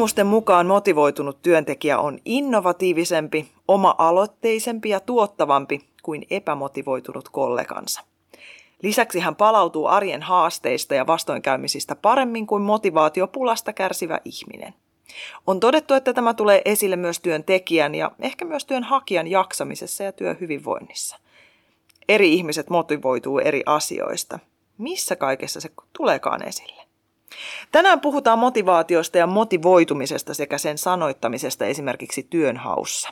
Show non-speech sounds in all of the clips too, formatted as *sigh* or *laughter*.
Tutkimusten mukaan motivoitunut työntekijä on innovatiivisempi, oma-aloitteisempi ja tuottavampi kuin epämotivoitunut kollegansa. Lisäksi hän palautuu arjen haasteista ja vastoinkäymisistä paremmin kuin motivaatiopulasta kärsivä ihminen. On todettu, että tämä tulee esille myös työntekijän ja ehkä myös työnhakijan jaksamisessa ja työhyvinvoinnissa. Eri ihmiset motivoituu eri asioista. Missä kaikessa se tuleekaan esille? Tänään puhutaan motivaatiosta ja motivoitumisesta sekä sen sanoittamisesta esimerkiksi työnhaussa.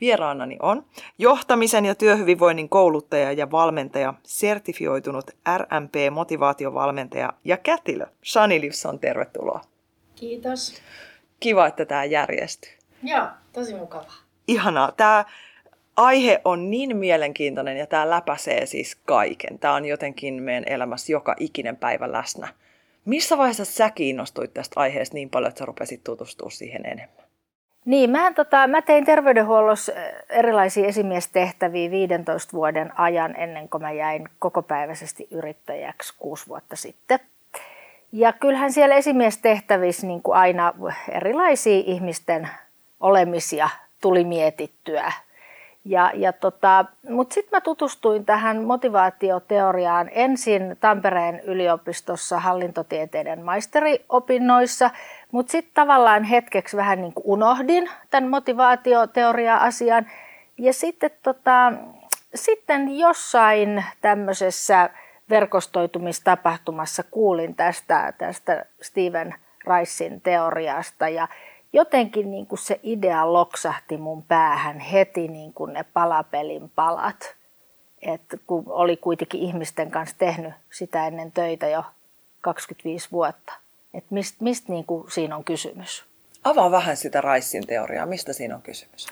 Vieraanani on johtamisen ja työhyvinvoinnin kouluttaja ja valmentaja, sertifioitunut RMP-motivaatiovalmentaja ja kätilö Shani Livson, tervetuloa. Kiitos. Kiva, että tämä järjestyy. Joo, tosi mukava. Ihanaa. Tämä aihe on niin mielenkiintoinen ja tämä läpäisee siis kaiken. Tämä on jotenkin meidän elämässä joka ikinen päivä läsnä. Missä vaiheessa sä kiinnostuit tästä aiheesta niin paljon, että sä rupesit tutustua siihen enemmän? Niin, mä, tota, mä tein terveydenhuollossa eh, erilaisia esimiestehtäviä 15 vuoden ajan ennen kuin mä jäin kokopäiväisesti yrittäjäksi kuusi vuotta sitten. Ja kyllähän siellä esimiestehtävissä niin kuin aina erilaisia ihmisten olemisia tuli mietittyä ja, ja tota, Mutta sitten mä tutustuin tähän motivaatioteoriaan ensin Tampereen yliopistossa hallintotieteiden maisteriopinnoissa, mutta sitten tavallaan hetkeksi vähän niin kuin unohdin tämän motivaatioteoria-asian. Ja sitten, tota, sitten jossain tämmöisessä verkostoitumistapahtumassa kuulin tästä, tästä Steven Ricein teoriasta ja jotenkin niin kuin se idea loksahti mun päähän heti niin kuin ne palapelin palat. Et kun oli kuitenkin ihmisten kanssa tehnyt sitä ennen töitä jo 25 vuotta. Että mistä mist niin siinä on kysymys? Avaa vähän sitä Raissin teoriaa. Mistä siinä on kysymys?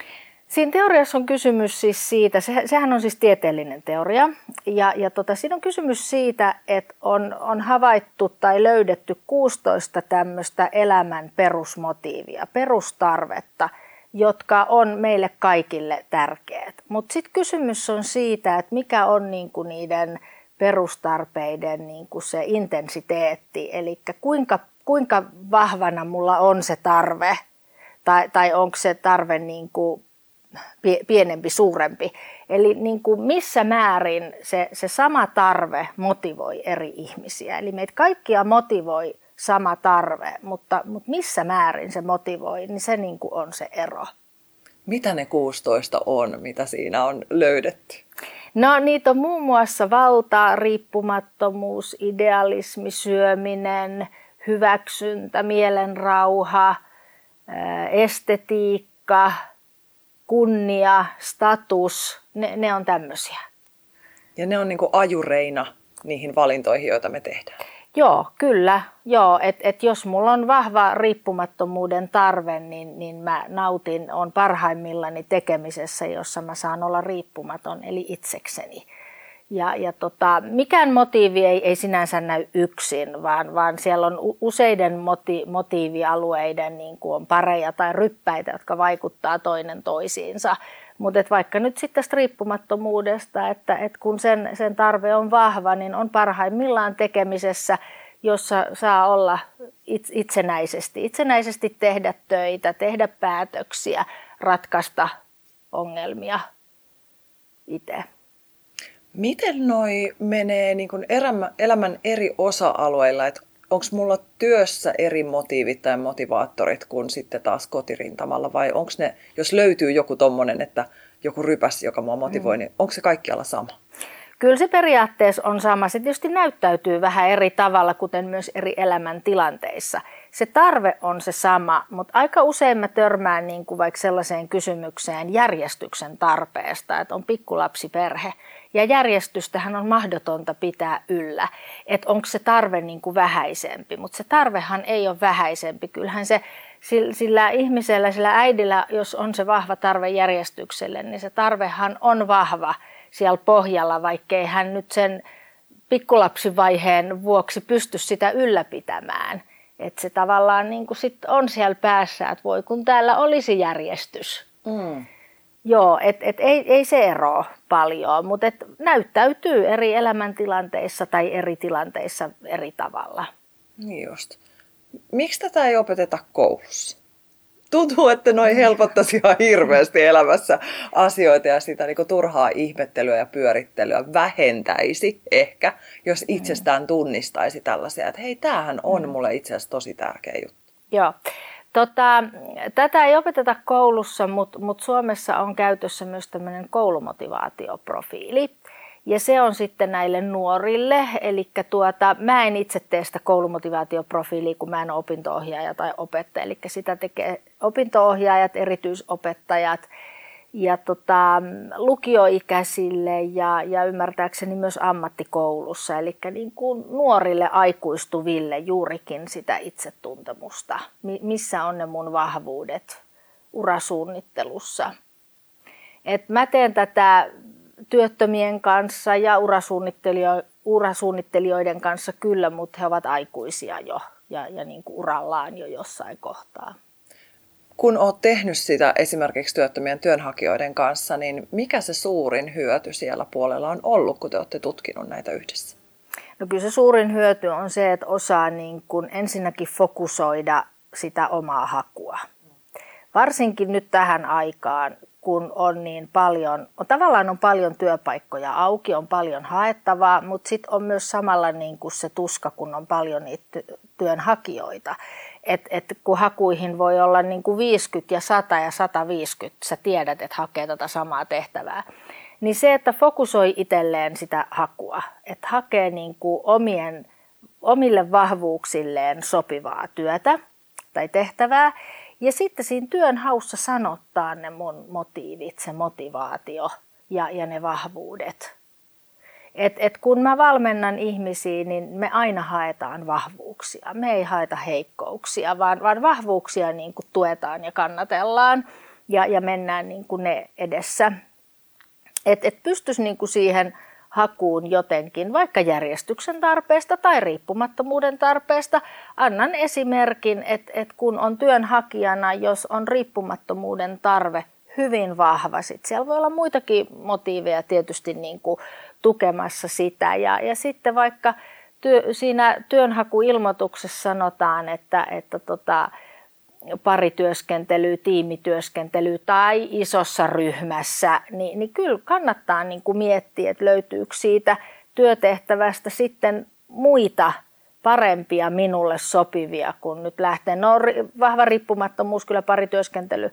Siinä teoriassa on kysymys siis siitä, se, sehän on siis tieteellinen teoria, ja, ja tota, siinä on kysymys siitä, että on, on havaittu tai löydetty 16 tämmöistä elämän perusmotiivia, perustarvetta, jotka on meille kaikille tärkeät. Mutta sitten kysymys on siitä, että mikä on niinku niiden perustarpeiden niinku se intensiteetti, eli kuinka, kuinka vahvana mulla on se tarve, tai, tai onko se tarve niinku pienempi, suurempi. Eli niin kuin missä määrin se, se sama tarve motivoi eri ihmisiä. Eli meitä kaikkia motivoi sama tarve, mutta, mutta missä määrin se motivoi, niin se niin kuin on se ero. Mitä ne 16 on, mitä siinä on löydetty? No niitä on muun muassa valta, riippumattomuus, idealismi, syöminen, hyväksyntä, mielenrauha, estetiikka, kunnia, status, ne, ne on tämmöisiä. Ja ne on niin ajureina niihin valintoihin, joita me tehdään. Joo, kyllä. Joo, et, et jos mulla on vahva riippumattomuuden tarve, niin, niin mä nautin, on parhaimmillani tekemisessä, jossa mä saan olla riippumaton, eli itsekseni. Ja, ja tota, mikään motiivi ei, ei sinänsä näy yksin, vaan, vaan siellä on useiden moti, motiivialueiden niin kuin on pareja tai ryppäitä, jotka vaikuttaa toinen toisiinsa. Mutta vaikka nyt sitten tästä riippumattomuudesta, että, että kun sen, sen tarve on vahva, niin on parhaimmillaan tekemisessä, jossa saa olla itsenäisesti, itsenäisesti tehdä töitä, tehdä päätöksiä, ratkaista ongelmia itse. Miten noi menee niin kuin elämän eri osa-alueilla, onko mulla työssä eri motiivit tai motivaattorit kuin sitten taas kotirintamalla vai onko ne, jos löytyy joku tommonen, että joku rypäs, joka mua motivoi, mm. niin onko se kaikkialla sama? Kyllä se periaatteessa on sama. Se tietysti näyttäytyy vähän eri tavalla, kuten myös eri elämäntilanteissa. Se tarve on se sama, mutta aika usein mä törmään niin kuin vaikka sellaiseen kysymykseen järjestyksen tarpeesta, että on pikkulapsiperhe Ja järjestystähän on mahdotonta pitää yllä, että onko se tarve niin kuin vähäisempi, mutta se tarvehan ei ole vähäisempi. Kyllähän se sillä ihmisellä, sillä äidillä, jos on se vahva tarve järjestykselle, niin se tarvehan on vahva siellä pohjalla, vaikkei hän nyt sen pikkulapsivaiheen vuoksi pysty sitä ylläpitämään. Että se tavallaan niin kuin sit on siellä päässä, että voi kun täällä olisi järjestys. Mm. Joo, et, et ei, ei se ero paljon, mutta et näyttäytyy eri elämäntilanteissa tai eri tilanteissa eri tavalla. Niin just. Miksi tätä ei opeteta koulussa? tuntuu, että noin helpottaisi ihan hirveästi elämässä asioita ja sitä niin turhaa ihmettelyä ja pyörittelyä vähentäisi ehkä, jos mm. itsestään tunnistaisi tällaisia, että hei, tämähän on mm. mulle itse asiassa tosi tärkeä juttu. Joo. Tota, tätä ei opeteta koulussa, mutta mut Suomessa on käytössä myös tämmöinen koulumotivaatioprofiili. Ja se on sitten näille nuorille, eli tuota, mä en itse tee sitä koulumotivaatioprofiilia, kun mä en ole opinto-ohjaaja tai opettaja, eli sitä tekee opinto-ohjaajat, erityisopettajat ja tota, lukioikäisille ja, ja ymmärtääkseni myös ammattikoulussa, eli niin kuin nuorille aikuistuville juurikin sitä itsetuntemusta, missä on ne mun vahvuudet urasuunnittelussa. Et mä teen tätä työttömien kanssa ja urasuunnittelijoiden kanssa kyllä, mutta he ovat aikuisia jo ja, ja niin kuin urallaan jo jossain kohtaa. Kun olet tehnyt sitä esimerkiksi työttömien työnhakijoiden kanssa, niin mikä se suurin hyöty siellä puolella on ollut, kun te olette tutkinut näitä yhdessä? No kyllä se suurin hyöty on se, että osaa niin kuin ensinnäkin fokusoida sitä omaa hakua. Varsinkin nyt tähän aikaan, kun on niin paljon, on, tavallaan on paljon työpaikkoja auki, on paljon haettavaa, mutta sitten on myös samalla niin kuin se tuska, kun on paljon niitä työnhakijoita. Et, et kun hakuihin voi olla niin kuin 50 ja 100 ja 150, sä tiedät, että hakee tätä samaa tehtävää. Niin se, että fokusoi itselleen sitä hakua, että hakee niin kuin omien, omille vahvuuksilleen sopivaa työtä tai tehtävää, ja sitten siinä työn haussa sanottaa ne mun motiivit, se motivaatio ja, ja ne vahvuudet. Et, et kun mä valmennan ihmisiä, niin me aina haetaan vahvuuksia. Me ei haeta heikkouksia, vaan, vaan vahvuuksia niin kuin tuetaan ja kannatellaan ja, ja mennään niin kuin ne edessä. Että et pystyisi niin kuin siihen hakuun jotenkin, vaikka järjestyksen tarpeesta tai riippumattomuuden tarpeesta. Annan esimerkin, että, että kun on työnhakijana, jos on riippumattomuuden tarve hyvin vahva, sit siellä voi olla muitakin motiiveja tietysti niin kuin tukemassa sitä. Ja, ja sitten vaikka työ, siinä työnhakuilmoituksessa sanotaan, että, että tota, parityöskentely, tiimityöskentely tai isossa ryhmässä, niin, niin kyllä kannattaa niin kuin miettiä, että löytyykö siitä työtehtävästä sitten muita parempia minulle sopivia, kun nyt lähtee. No vahva riippumattomuus, kyllä parityöskentely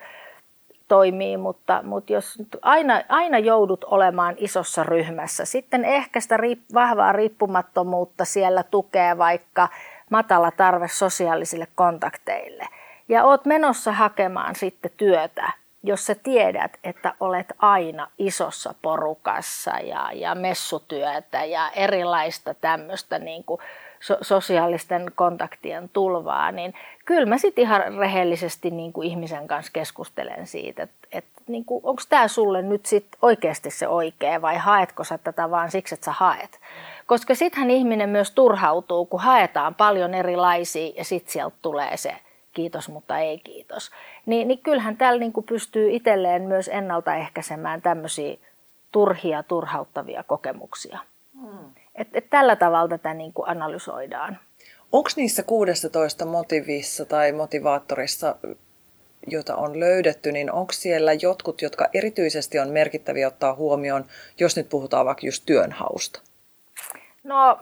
toimii, mutta, mutta jos aina, aina joudut olemaan isossa ryhmässä, sitten ehkä sitä riip, vahvaa riippumattomuutta siellä tukee vaikka matala tarve sosiaalisille kontakteille – ja oot menossa hakemaan sitten työtä, jos sä tiedät, että olet aina isossa porukassa ja, ja messutyötä ja erilaista tämmöistä niin kuin so, sosiaalisten kontaktien tulvaa, niin kyllä mä sitten ihan rehellisesti niin kuin ihmisen kanssa keskustelen siitä, että, että niin onko tämä sulle nyt sit oikeasti se oikea vai haetko sä tätä vaan siksi, että sä haet. Koska sittenhän ihminen myös turhautuu, kun haetaan paljon erilaisia ja sitten sieltä tulee se kiitos, mutta ei kiitos. Niin, niin kyllähän täällä niin kuin pystyy itselleen myös ennaltaehkäisemään tämmöisiä turhia, turhauttavia kokemuksia. Hmm. Et, et tällä tavalla tätä niin kuin analysoidaan. Onko niissä 16 motivissa tai motivaattorissa, jota on löydetty, niin onko siellä jotkut, jotka erityisesti on merkittäviä ottaa huomioon, jos nyt puhutaan vaikka just työnhausta? No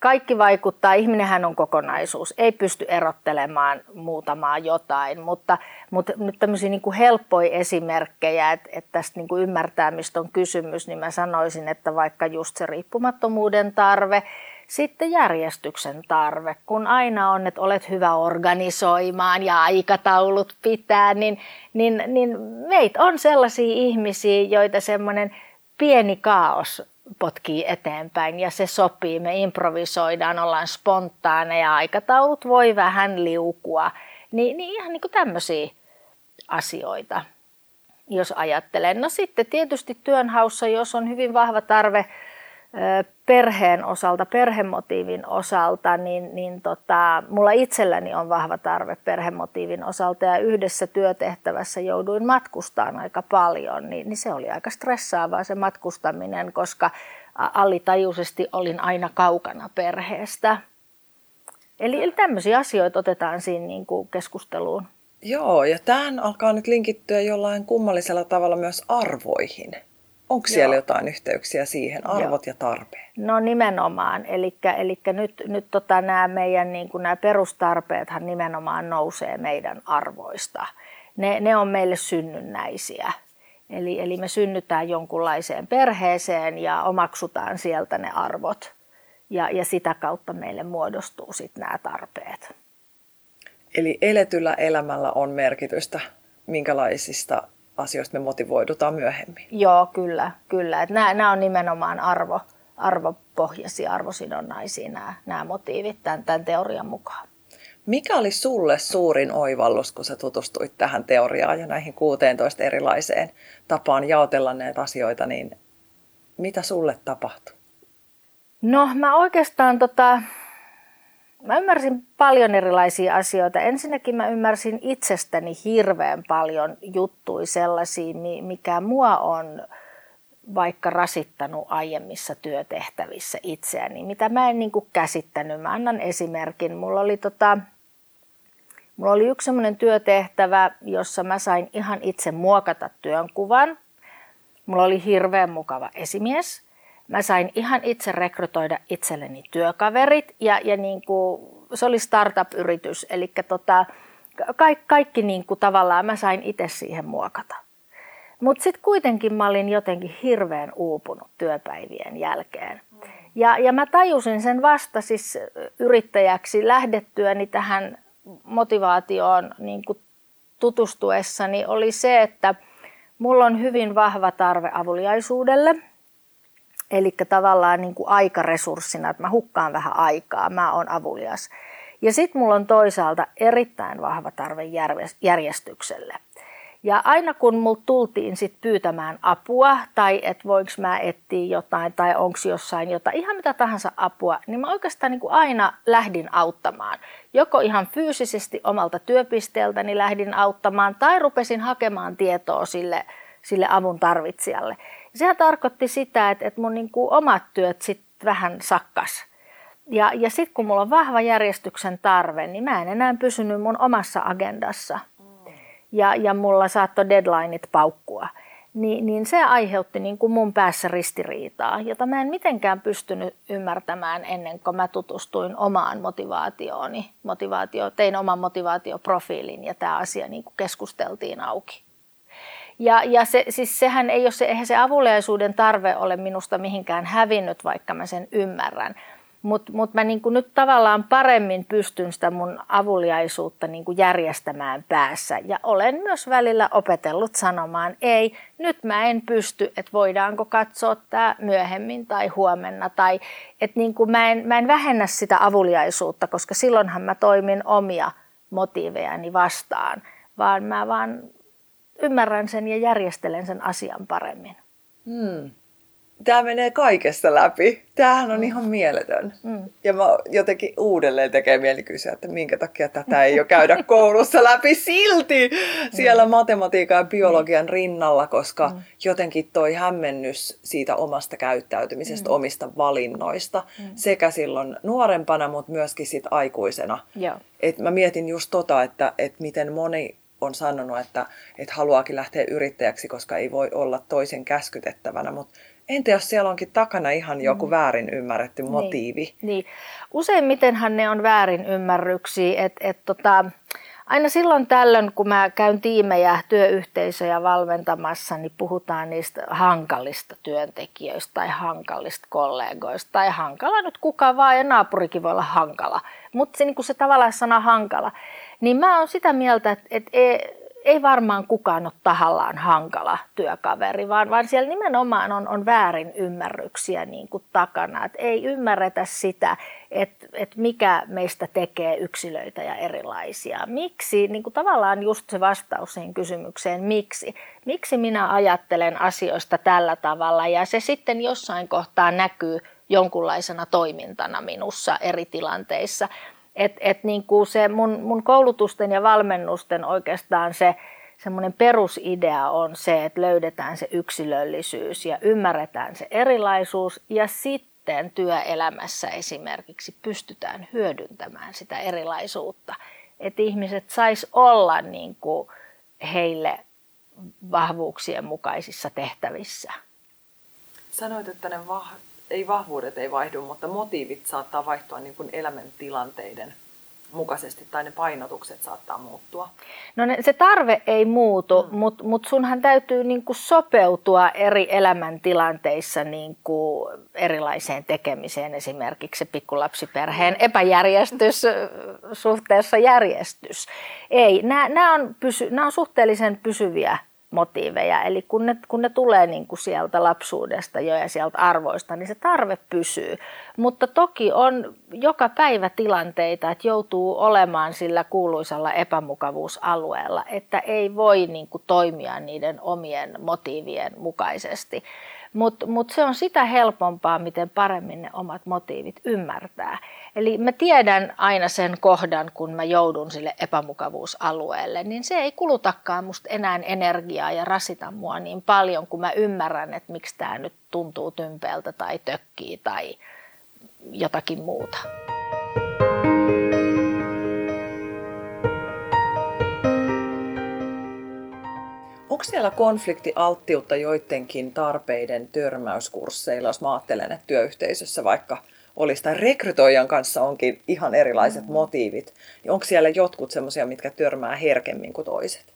kaikki vaikuttaa, ihminenhän on kokonaisuus, ei pysty erottelemaan muutamaa jotain, mutta, mutta nyt tämmöisiä niin kuin helppoja esimerkkejä, että, että tästä niin kuin ymmärtää, mistä on kysymys, niin mä sanoisin, että vaikka just se riippumattomuuden tarve, sitten järjestyksen tarve, kun aina on, että olet hyvä organisoimaan ja aikataulut pitää, niin, niin, niin meitä on sellaisia ihmisiä, joita semmoinen pieni kaos potkii eteenpäin ja se sopii. Me improvisoidaan, ollaan spontaaneja, aikataulut voi vähän liukua. Niin, niin ihan niin kuin tämmöisiä asioita, jos ajattelen. No sitten tietysti työnhaussa, jos on hyvin vahva tarve perheen osalta, perhemotiivin osalta, niin, niin tota, mulla itselläni on vahva tarve perhemotiivin osalta ja yhdessä työtehtävässä jouduin matkustamaan aika paljon, niin, niin se oli aika stressaavaa se matkustaminen, koska alitajuisesti olin aina kaukana perheestä. Eli, eli tämmöisiä asioita otetaan siinä niin kuin keskusteluun. Joo, ja tähän alkaa nyt linkittyä jollain kummallisella tavalla myös arvoihin. Onko siellä Joo. jotain yhteyksiä siihen, arvot Joo. ja tarpeet? No nimenomaan. Eli nyt, nyt tota, nämä meidän niin kuin nämä perustarpeethan nimenomaan nousee meidän arvoista. Ne, ne on meille synnynnäisiä. Eli, eli me synnytään jonkunlaiseen perheeseen ja omaksutaan sieltä ne arvot. Ja, ja sitä kautta meille muodostuu sitten nämä tarpeet. Eli eletyllä elämällä on merkitystä, minkälaisista asioista me motivoidutaan myöhemmin. Joo, kyllä. kyllä. Et nämä, nämä on nimenomaan arvo, arvopohjaisia, arvosidonnaisia nämä, nämä motiivit tämän, tämän teorian mukaan. Mikä oli sulle suurin oivallus, kun sä tutustuit tähän teoriaan ja näihin 16 erilaiseen tapaan jaotella näitä asioita, niin mitä sulle tapahtui? No mä oikeastaan tota, Mä ymmärsin paljon erilaisia asioita. Ensinnäkin mä ymmärsin itsestäni hirveän paljon juttuja sellaisia, mikä mua on vaikka rasittanut aiemmissa työtehtävissä itseäni, mitä mä en niin kuin käsittänyt. Mä annan esimerkin. Mulla oli, tota, mulla oli yksi sellainen työtehtävä, jossa mä sain ihan itse muokata työnkuvan. Mulla oli hirveän mukava esimies – Mä sain ihan itse rekrytoida itselleni työkaverit ja, ja niin kuin, se oli startup-yritys, eli tota, kaikki, kaikki niin kuin tavallaan mä sain itse siihen muokata. Mutta sitten kuitenkin mä olin jotenkin hirveän uupunut työpäivien jälkeen. Ja, ja mä tajusin sen vasta siis yrittäjäksi lähdettyäni tähän motivaatioon niin kuin tutustuessani oli se, että mulla on hyvin vahva tarve avuliaisuudelle – Eli tavallaan niin kuin aikaresurssina, että mä hukkaan vähän aikaa, mä oon avulias. Ja sitten mulla on toisaalta erittäin vahva tarve järjestykselle. Ja aina kun mulla tultiin sit pyytämään apua tai että voinko mä etsiä jotain tai onko jossain jotain, ihan mitä tahansa apua, niin mä oikeastaan niin kuin aina lähdin auttamaan. Joko ihan fyysisesti omalta työpisteeltäni lähdin auttamaan tai rupesin hakemaan tietoa sille, sille avun tarvitsijalle sehän tarkoitti sitä, että, että mun niin kuin omat työt sitten vähän sakkas. Ja, ja sitten kun mulla on vahva järjestyksen tarve, niin mä en enää pysynyt mun omassa agendassa. Ja, ja mulla saattoi deadlineit paukkua. Ni, niin se aiheutti niin kuin mun päässä ristiriitaa, jota mä en mitenkään pystynyt ymmärtämään ennen kuin mä tutustuin omaan motivaatiooni. Motivaatio, tein oman motivaatioprofiilin ja tämä asia niin kuin keskusteltiin auki. Ja, ja se, siis sehän ei ole se, eihän se avuliaisuuden tarve ole minusta mihinkään hävinnyt, vaikka mä sen ymmärrän. Mutta mut mä niinku nyt tavallaan paremmin pystyn sitä mun avuliaisuutta niinku järjestämään päässä. Ja olen myös välillä opetellut sanomaan, ei, nyt mä en pysty, että voidaanko katsoa tämä myöhemmin tai huomenna. Tai että niinku mä, en, mä en vähennä sitä avuliaisuutta, koska silloinhan mä toimin omia motiivejani vastaan. Vaan mä vaan ymmärrän sen ja järjestelen sen asian paremmin. Hmm. Tämä menee kaikesta läpi. Tämähän on mm. ihan mieletön. Mm. Ja mä jotenkin uudelleen tekee mieli kysyä, että minkä takia tätä ei ole käydä *laughs* koulussa läpi silti siellä mm. matematiikan ja biologian rinnalla, koska mm. jotenkin toi hämmennys siitä omasta käyttäytymisestä, mm. omista valinnoista, mm. sekä silloin nuorempana, mutta myöskin sit aikuisena. Yeah. Et mä mietin just tota, että, että miten moni on sanonut, että, että haluaakin lähteä yrittäjäksi, koska ei voi olla toisen käskytettävänä, mutta entä jos siellä onkin takana ihan joku mm. väärin ymmärretty niin, motiivi? Niin, niin. Useimmitenhan ne on väärin ymmärryksiä, että et tota, aina silloin tällöin, kun mä käyn tiimejä, työyhteisöjä valventamassa, niin puhutaan niistä hankalista työntekijöistä tai hankalista kollegoista tai hankala nyt kuka vaan ja naapurikin voi olla hankala. Mutta se, niin se tavallaan sana hankala, niin mä oon sitä mieltä, että, että ei, ei varmaan kukaan ole tahallaan hankala työkaveri, vaan, vaan siellä nimenomaan on, on väärin ymmärryksiä niin kuin takana. Et ei ymmärretä sitä, että et mikä meistä tekee yksilöitä ja erilaisia. Miksi, niin kuin tavallaan just se vastaus siihen kysymykseen, miksi. Miksi minä ajattelen asioista tällä tavalla ja se sitten jossain kohtaa näkyy jonkunlaisena toimintana minussa eri tilanteissa. Et, et niin kuin se mun, mun koulutusten ja valmennusten oikeastaan se semmoinen perusidea on se, että löydetään se yksilöllisyys ja ymmärretään se erilaisuus ja sitten työelämässä esimerkiksi pystytään hyödyntämään sitä erilaisuutta. Että ihmiset sais olla niin kuin heille vahvuuksien mukaisissa tehtävissä. Sanoit, että ne vah- ei vahvuudet ei vaihdu, mutta motiivit saattaa vaihtua niin kuin elämäntilanteiden mukaisesti tai ne painotukset saattaa muuttua? No ne, se tarve ei muutu, mm. mutta mut sunhan täytyy niinku sopeutua eri elämäntilanteissa niinku erilaiseen tekemiseen. Esimerkiksi se pikkulapsiperheen epäjärjestys suhteessa järjestys. Ei, nämä on, pysy, on suhteellisen pysyviä motiiveja. Eli kun ne, kun ne tulee niin kuin sieltä lapsuudesta jo ja sieltä arvoista, niin se tarve pysyy. Mutta toki on joka päivä tilanteita, että joutuu olemaan sillä kuuluisalla epämukavuusalueella, että ei voi niin kuin toimia niiden omien motiivien mukaisesti. Mutta mut se on sitä helpompaa, miten paremmin ne omat motiivit ymmärtää. Eli mä tiedän aina sen kohdan, kun mä joudun sille epämukavuusalueelle, niin se ei kulutakaan musta enää energiaa ja rasita mua niin paljon, kun mä ymmärrän, että miksi tämä nyt tuntuu tympeältä tai tökkii tai jotakin muuta. Onko siellä konfliktialttiutta joidenkin tarpeiden törmäyskursseilla, jos mä ajattelen, että työyhteisössä vaikka olisi, tai rekrytoijan kanssa onkin ihan erilaiset mm. motiivit, niin onko siellä jotkut semmoisia, mitkä törmää herkemmin kuin toiset?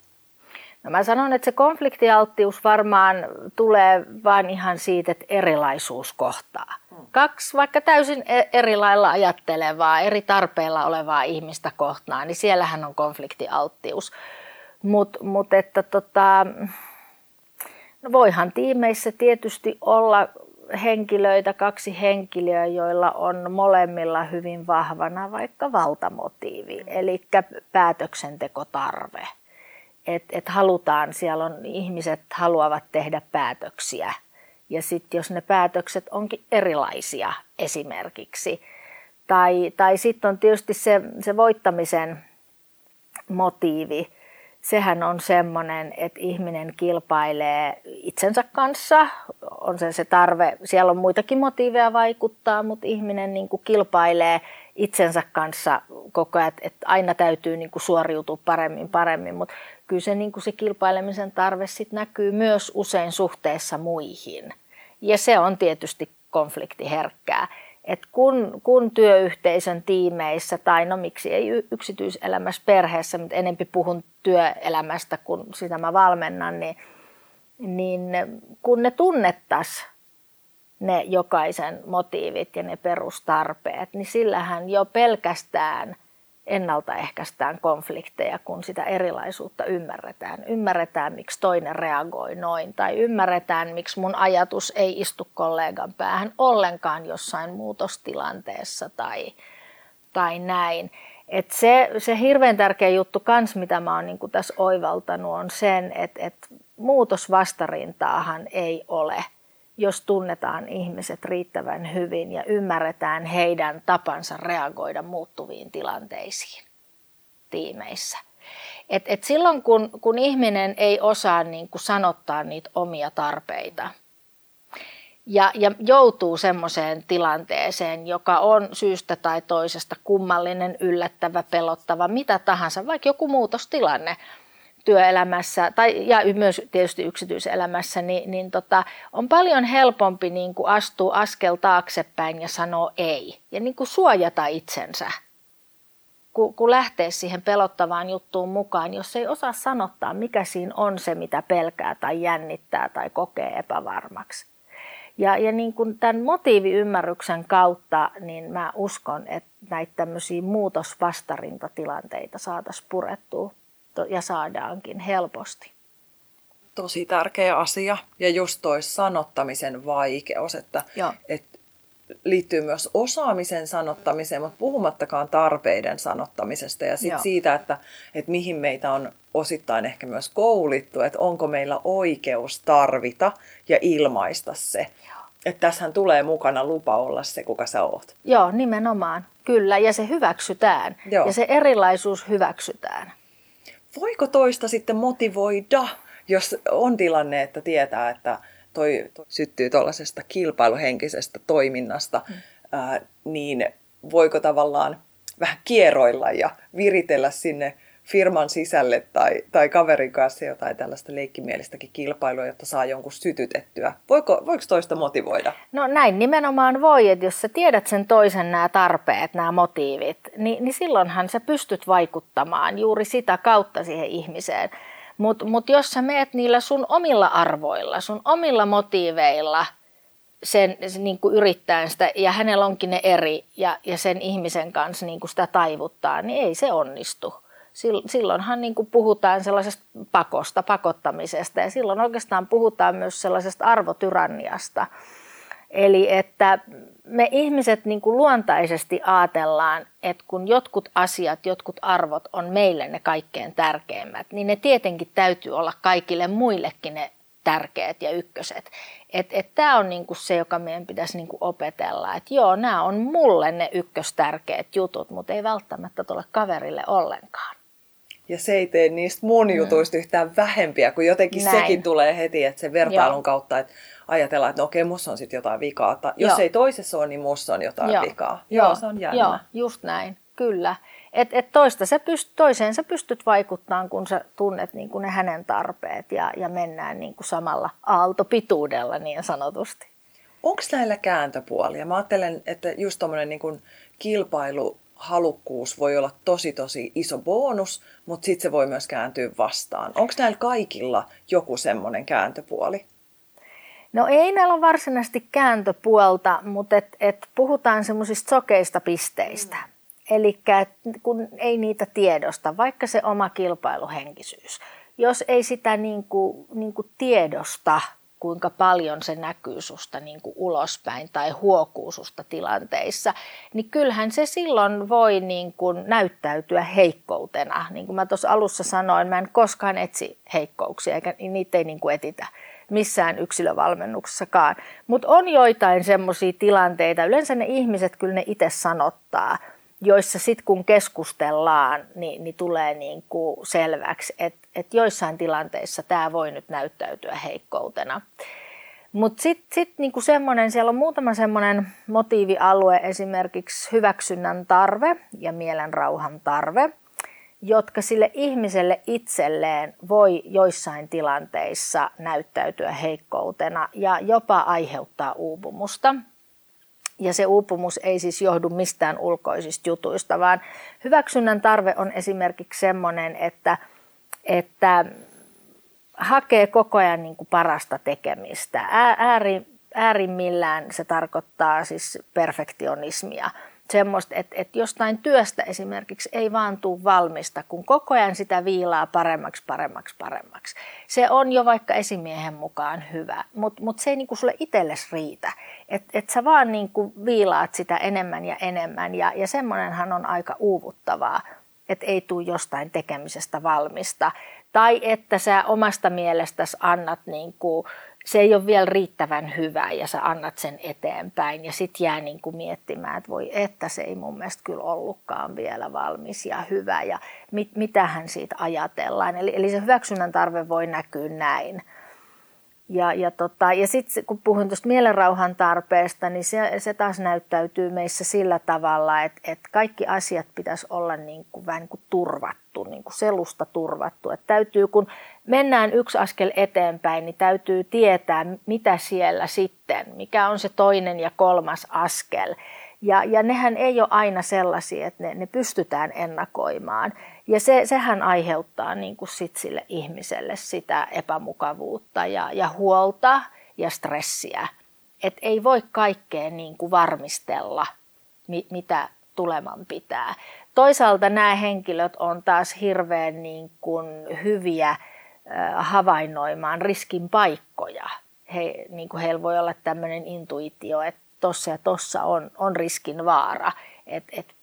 No mä sanon, että se konfliktialttius varmaan tulee vain ihan siitä, että erilaisuus kohtaa. Hmm. Kaksi vaikka täysin e- eri lailla ajattelevaa, eri tarpeilla olevaa ihmistä kohtaan, niin siellähän on konfliktialttius. Mutta mut että tota, no voihan tiimeissä tietysti olla henkilöitä, kaksi henkilöä, joilla on molemmilla hyvin vahvana vaikka valtamotiivi, eli päätöksentekotarve. Että et halutaan, siellä on ihmiset haluavat tehdä päätöksiä. Ja sitten jos ne päätökset onkin erilaisia esimerkiksi. Tai, tai sitten on tietysti se, se voittamisen motiivi, sehän on semmoinen, että ihminen kilpailee itsensä kanssa, on se se tarve, siellä on muitakin motiiveja vaikuttaa, mutta ihminen niin kuin kilpailee itsensä kanssa koko ajan, että aina täytyy niin kuin suoriutua paremmin, paremmin, mutta kyllä se, niin kuin se kilpailemisen tarve sit näkyy myös usein suhteessa muihin. Ja se on tietysti konfliktiherkkää. Että kun, kun työyhteisön tiimeissä tai no miksi ei yksityiselämässä perheessä, mutta enempi puhun työelämästä, kun sitä mä valmennan, niin, niin kun ne tunnettaisiin ne jokaisen motiivit ja ne perustarpeet, niin sillähän jo pelkästään – ennaltaehkäistään konflikteja, kun sitä erilaisuutta ymmärretään. Ymmärretään, miksi toinen reagoi noin, tai ymmärretään, miksi mun ajatus ei istu kollegan päähän ollenkaan jossain muutostilanteessa tai, tai näin. Et se, se hirveän tärkeä juttu kans, mitä mä oon niin tässä oivaltanut, on sen, että et muutosvastarintaahan ei ole – jos tunnetaan ihmiset riittävän hyvin ja ymmärretään heidän tapansa reagoida muuttuviin tilanteisiin tiimeissä. Et, et silloin kun, kun ihminen ei osaa niin kuin sanottaa niitä omia tarpeita ja, ja joutuu semmoiseen tilanteeseen, joka on syystä tai toisesta kummallinen, yllättävä, pelottava, mitä tahansa, vaikka joku muutostilanne – työelämässä tai, ja myös tietysti yksityiselämässä, niin, niin tota, on paljon helpompi niin kuin astua askel taaksepäin ja sanoa ei ja niin kuin suojata itsensä, kun, kun lähtee siihen pelottavaan juttuun mukaan, jos ei osaa sanottaa, mikä siinä on se, mitä pelkää tai jännittää tai kokee epävarmaksi. Ja, ja niin kuin tämän motiiviymmärryksen kautta, niin mä uskon, että näitä tämmöisiä muutosvastarintatilanteita saataisiin purettua ja saadaankin helposti. Tosi tärkeä asia. Ja just toi sanottamisen vaikeus, että, että liittyy myös osaamisen sanottamiseen, mutta puhumattakaan tarpeiden sanottamisesta ja sit siitä, että, että mihin meitä on osittain ehkä myös koulittu, että onko meillä oikeus tarvita ja ilmaista se. Että tässähän tulee mukana lupa olla se, kuka sä oot. Joo, nimenomaan. Kyllä, ja se hyväksytään. Joo. Ja se erilaisuus hyväksytään. Voiko toista sitten motivoida, jos on tilanne, että tietää, että toi, toi syttyy tuollaisesta kilpailuhenkisestä toiminnasta, mm. ää, niin voiko tavallaan vähän kierroilla ja viritellä sinne firman sisälle tai, tai kaverin kanssa jotain tällaista leikkimielistäkin kilpailua, jotta saa jonkun sytytettyä. Voiko, voiko toista motivoida? No näin nimenomaan voi, että jos sä tiedät sen toisen nämä tarpeet, nämä motiivit, niin, niin silloinhan sä pystyt vaikuttamaan juuri sitä kautta siihen ihmiseen. Mutta mut jos sä meet niillä sun omilla arvoilla, sun omilla motiiveilla sen, niin kuin yrittäen sitä, ja hänellä onkin ne eri, ja, ja sen ihmisen kanssa niin kuin sitä taivuttaa, niin ei se onnistu. Silloinhan niin kuin puhutaan sellaisesta pakosta, pakottamisesta, ja silloin oikeastaan puhutaan myös sellaisesta arvotyranniasta. Eli että me ihmiset niin kuin luontaisesti ajatellaan, että kun jotkut asiat, jotkut arvot on meille ne kaikkein tärkeimmät, niin ne tietenkin täytyy olla kaikille muillekin ne tärkeät ja ykköset. Että et, tämä on niinku se, joka meidän pitäisi niinku opetella. Että joo, nämä on mulle ne ykköstärkeät jutut, mutta ei välttämättä tule kaverille ollenkaan. Ja se ei tee niistä mun mm. jutuista yhtään vähempiä, kun jotenkin Näin. sekin tulee heti, että se vertailun joo. kautta, että ajatellaan, että no okei, musta on sitten jotain vikaa. Tai jos Joo. ei toisessa ole, niin musta on jotain Joo. vikaa. Joo, Joo, se on jännä. Joo, just näin, kyllä. Et, et toista sä pyst, toiseen sä pystyt vaikuttamaan, kun sä tunnet niin kuin ne hänen tarpeet ja, ja mennään niin kuin samalla aaltopituudella niin sanotusti. Onko näillä kääntöpuolia? Mä ajattelen, että just tuommoinen niin kilpailuhalukkuus voi olla tosi tosi iso bonus, mutta sitten se voi myös kääntyä vastaan. Onko näillä kaikilla joku semmoinen kääntöpuoli? No ei näillä ole varsinaisesti kääntöpuolta, mutta et, et puhutaan semmoisista sokeista pisteistä. Mm. Eli kun ei niitä tiedosta, vaikka se oma kilpailuhenkisyys, jos ei sitä niin kuin, niin kuin tiedosta, kuinka paljon se näkyy susta niin kuin ulospäin tai huokuu susta tilanteissa, niin kyllähän se silloin voi niin kuin näyttäytyä heikkoutena. Niin kuin mä tuossa alussa sanoin, mä en koskaan etsi heikkouksia, eikä niitä ei niin kuin etitä missään yksilövalmennuksessakaan. Mutta on joitain semmoisia tilanteita, yleensä ne ihmiset kyllä ne itse sanottaa, joissa sitten kun keskustellaan, niin, niin tulee niin kuin selväksi, että, että joissain tilanteissa tämä voi nyt näyttäytyä heikkoutena. Mutta sitten sit niinku semmoinen, siellä on muutama semmoinen motiivialue, esimerkiksi hyväksynnän tarve ja mielenrauhan tarve – jotka sille ihmiselle itselleen voi joissain tilanteissa näyttäytyä heikkoutena ja jopa aiheuttaa uupumusta. Ja se uupumus ei siis johdu mistään ulkoisista jutuista, vaan hyväksynnän tarve on esimerkiksi sellainen, että, että hakee koko ajan niin kuin parasta tekemistä. Ääri, äärimmillään se tarkoittaa siis perfektionismia – semmoista, että, että jostain työstä esimerkiksi ei vaan tule valmista, kun koko ajan sitä viilaa paremmaksi, paremmaksi, paremmaksi. Se on jo vaikka esimiehen mukaan hyvä, mutta mut se ei niinku sulle itsellesi riitä. Että et sä vaan niinku viilaat sitä enemmän ja enemmän ja, ja semmoinenhan on aika uuvuttavaa, että ei tule jostain tekemisestä valmista. Tai että sä omasta mielestäsi annat niinku se ei ole vielä riittävän hyvä ja sä annat sen eteenpäin ja sitten jää niin kuin miettimään, että voi että se ei mun mielestä kyllä ollutkaan vielä valmis ja hyvä ja mit, mitähän siitä ajatellaan. Eli, eli se hyväksynnän tarve voi näkyä näin. Ja, ja, tota, ja sitten kun puhun tuosta mielenrauhan tarpeesta, niin se, se taas näyttäytyy meissä sillä tavalla, että, että kaikki asiat pitäisi olla niin kuin, vähän niin kuin turvattu, niin kuin selusta turvattu. Että täytyy, kun mennään yksi askel eteenpäin, niin täytyy tietää, mitä siellä sitten, mikä on se toinen ja kolmas askel. Ja, ja nehän ei ole aina sellaisia, että ne, ne pystytään ennakoimaan. Ja se, sehän aiheuttaa niin kuin sit sille ihmiselle sitä epämukavuutta ja, ja huolta ja stressiä. Et ei voi kaikkea niin kuin varmistella, mitä tuleman pitää. Toisaalta nämä henkilöt on taas hirveän niin kuin hyviä havainnoimaan riskin paikkoja. He, niin kuin heillä voi olla tämmöinen intuitio, että tuossa ja tuossa on, on riskin vaara. Et, et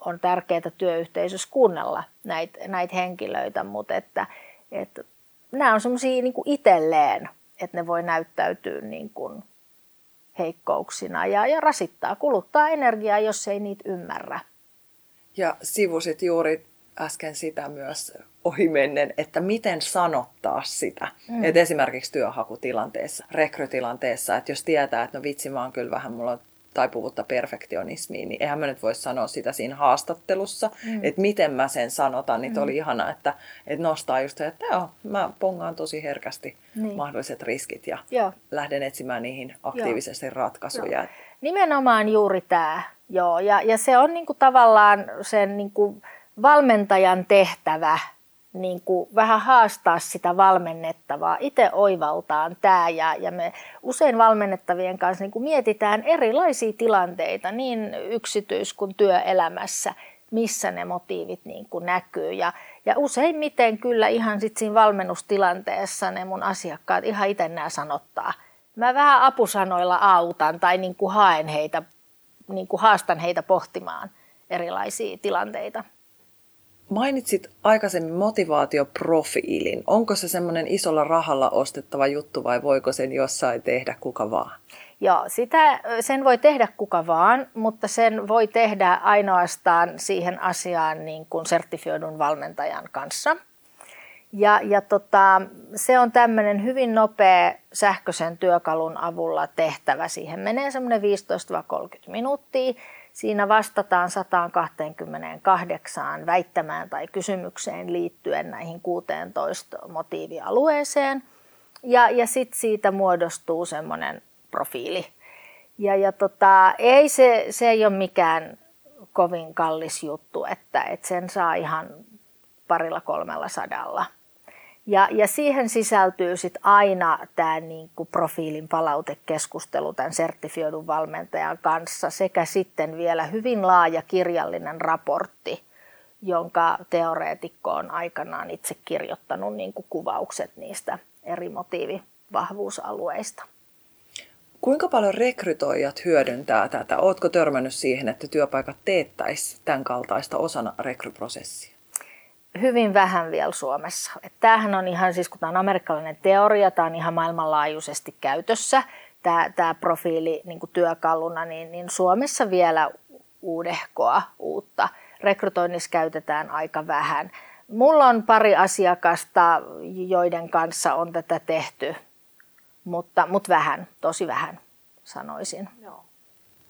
on tärkeää työyhteisössä kuunnella näitä näit henkilöitä, mutta että, että nämä on semmoisia niin itselleen, että ne voi näyttäytyä niin kuin heikkouksina ja, ja rasittaa, kuluttaa energiaa, jos ei niitä ymmärrä. Ja sivusit juuri äsken sitä myös ohimennen, että miten sanottaa sitä. Mm. Et esimerkiksi työhakutilanteessa, rekrytilanteessa, että jos tietää, että no vitsi, mä oon kyllä vähän, mulla on taipuvuutta perfektionismiin, niin eihän mä nyt voi sanoa sitä siinä haastattelussa, mm. että miten mä sen sanotan, niin mm. oli ihana, että, että nostaa just se, että joo, mä pongaan tosi herkästi niin. mahdolliset riskit ja joo. lähden etsimään niihin aktiivisesti joo. ratkaisuja. Joo. Nimenomaan juuri tämä, joo, ja, ja se on niinku tavallaan sen niinku valmentajan tehtävä niin kuin vähän haastaa sitä valmennettavaa, itse oivaltaan tämä ja, ja me usein valmennettavien kanssa niin kuin mietitään erilaisia tilanteita niin yksityis- kuin työelämässä, missä ne motiivit niin kuin näkyy ja, ja useimmiten kyllä ihan sit siinä valmennustilanteessa ne mun asiakkaat ihan itse nämä sanottaa. Mä vähän apusanoilla autan tai niin kuin haen heitä, niin kuin haastan heitä pohtimaan erilaisia tilanteita. Mainitsit aikaisemmin motivaatioprofiilin. Onko se semmoinen isolla rahalla ostettava juttu vai voiko sen jossain tehdä kuka vaan? Joo, sitä, sen voi tehdä kuka vaan, mutta sen voi tehdä ainoastaan siihen asiaan niin kuin sertifioidun valmentajan kanssa. Ja, ja tota, se on tämmöinen hyvin nopea sähköisen työkalun avulla tehtävä. Siihen menee semmoinen 15-30 minuuttia Siinä vastataan 128 väittämään tai kysymykseen liittyen näihin 16 motiivialueeseen. Ja, ja sitten siitä muodostuu semmoinen profiili. Ja, ja tota, ei se, se ei ole mikään kovin kallis juttu, että, että sen saa ihan parilla kolmella sadalla. Ja, ja siihen sisältyy sit aina tämä niinku profiilin palautekeskustelu tämän sertifioidun valmentajan kanssa sekä sitten vielä hyvin laaja kirjallinen raportti, jonka teoreetikko on aikanaan itse kirjoittanut niinku kuvaukset niistä eri motiivivahvuusalueista. Kuinka paljon rekrytoijat hyödyntää tätä? Oletko törmännyt siihen, että työpaikat teettäisi tämän kaltaista osana rekryprosessia? Hyvin vähän vielä Suomessa. Että tämähän on ihan, siis kun tämä on amerikkalainen teoria, tämä on ihan maailmanlaajuisesti käytössä, tämä, tämä profiili niin työkaluna, niin, niin Suomessa vielä uudehkoa uutta. Rekrytoinnissa käytetään aika vähän. Mulla on pari asiakasta, joiden kanssa on tätä tehty, mutta, mutta vähän, tosi vähän sanoisin. Joo.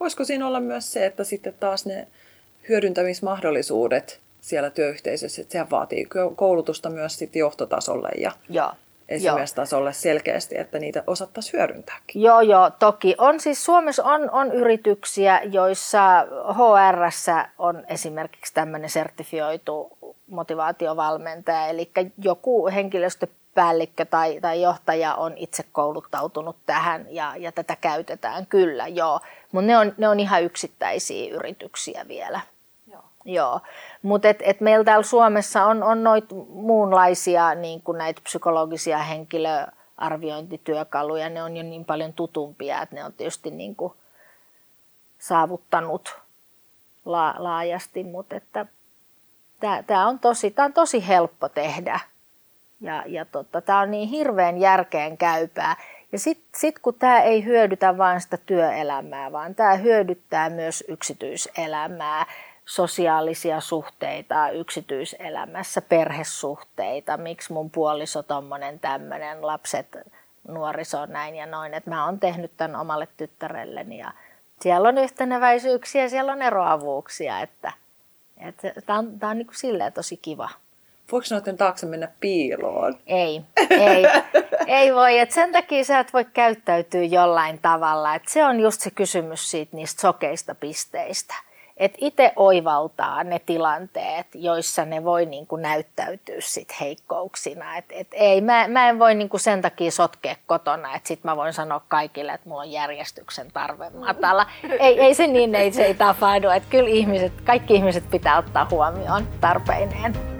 Voisiko siinä olla myös se, että sitten taas ne hyödyntämismahdollisuudet siellä työyhteisössä, että sehän vaatii koulutusta myös sitten johtotasolle ja joo, esimiestasolle selkeästi, että niitä osattaisiin hyödyntääkin. Joo, joo, toki. On siis Suomessa on, on yrityksiä, joissa HR on esimerkiksi tämmöinen sertifioitu motivaatiovalmentaja, eli joku henkilöstöpäällikkö tai, tai johtaja on itse kouluttautunut tähän ja, ja tätä käytetään kyllä, joo. Mutta ne on, ne on ihan yksittäisiä yrityksiä vielä. Joo, mutta et, et meillä täällä Suomessa on, on noita muunlaisia niin kuin näitä psykologisia henkilöarviointityökaluja, ne on jo niin paljon tutumpia, että ne on tietysti niin kuin saavuttanut la, laajasti, mutta että tämä on, tosi, on tosi helppo tehdä. Ja, ja tota, tämä on niin hirveän järkeen käypää. Ja sitten sit kun tämä ei hyödytä vain sitä työelämää, vaan tämä hyödyttää myös yksityiselämää, sosiaalisia suhteita yksityiselämässä, perhesuhteita, miksi mun puoliso tommonen tämmöinen, lapset, nuoriso näin ja noin, että mä oon tehnyt tämän omalle tyttärelleni ja siellä on yhteneväisyyksiä, siellä on eroavuuksia, että, että tämä on, tää on niin kuin silleen tosi kiva. Voiko noiden taakse mennä piiloon? Ei, ei, ei voi. Et sen takia sä et voi käyttäytyä jollain tavalla. Et se on just se kysymys siitä niistä sokeista pisteistä että itse oivaltaa ne tilanteet, joissa ne voi niin kuin näyttäytyä sit heikkouksina. Et, et ei, mä, mä en voi niin kuin sen takia sotkea kotona, että sitten mä voin sanoa kaikille, että mulla on järjestyksen tarve matala. Ei, ei se niin, ei se ei tapahdu. Että kyllä ihmiset, kaikki ihmiset pitää ottaa huomioon tarpeineen.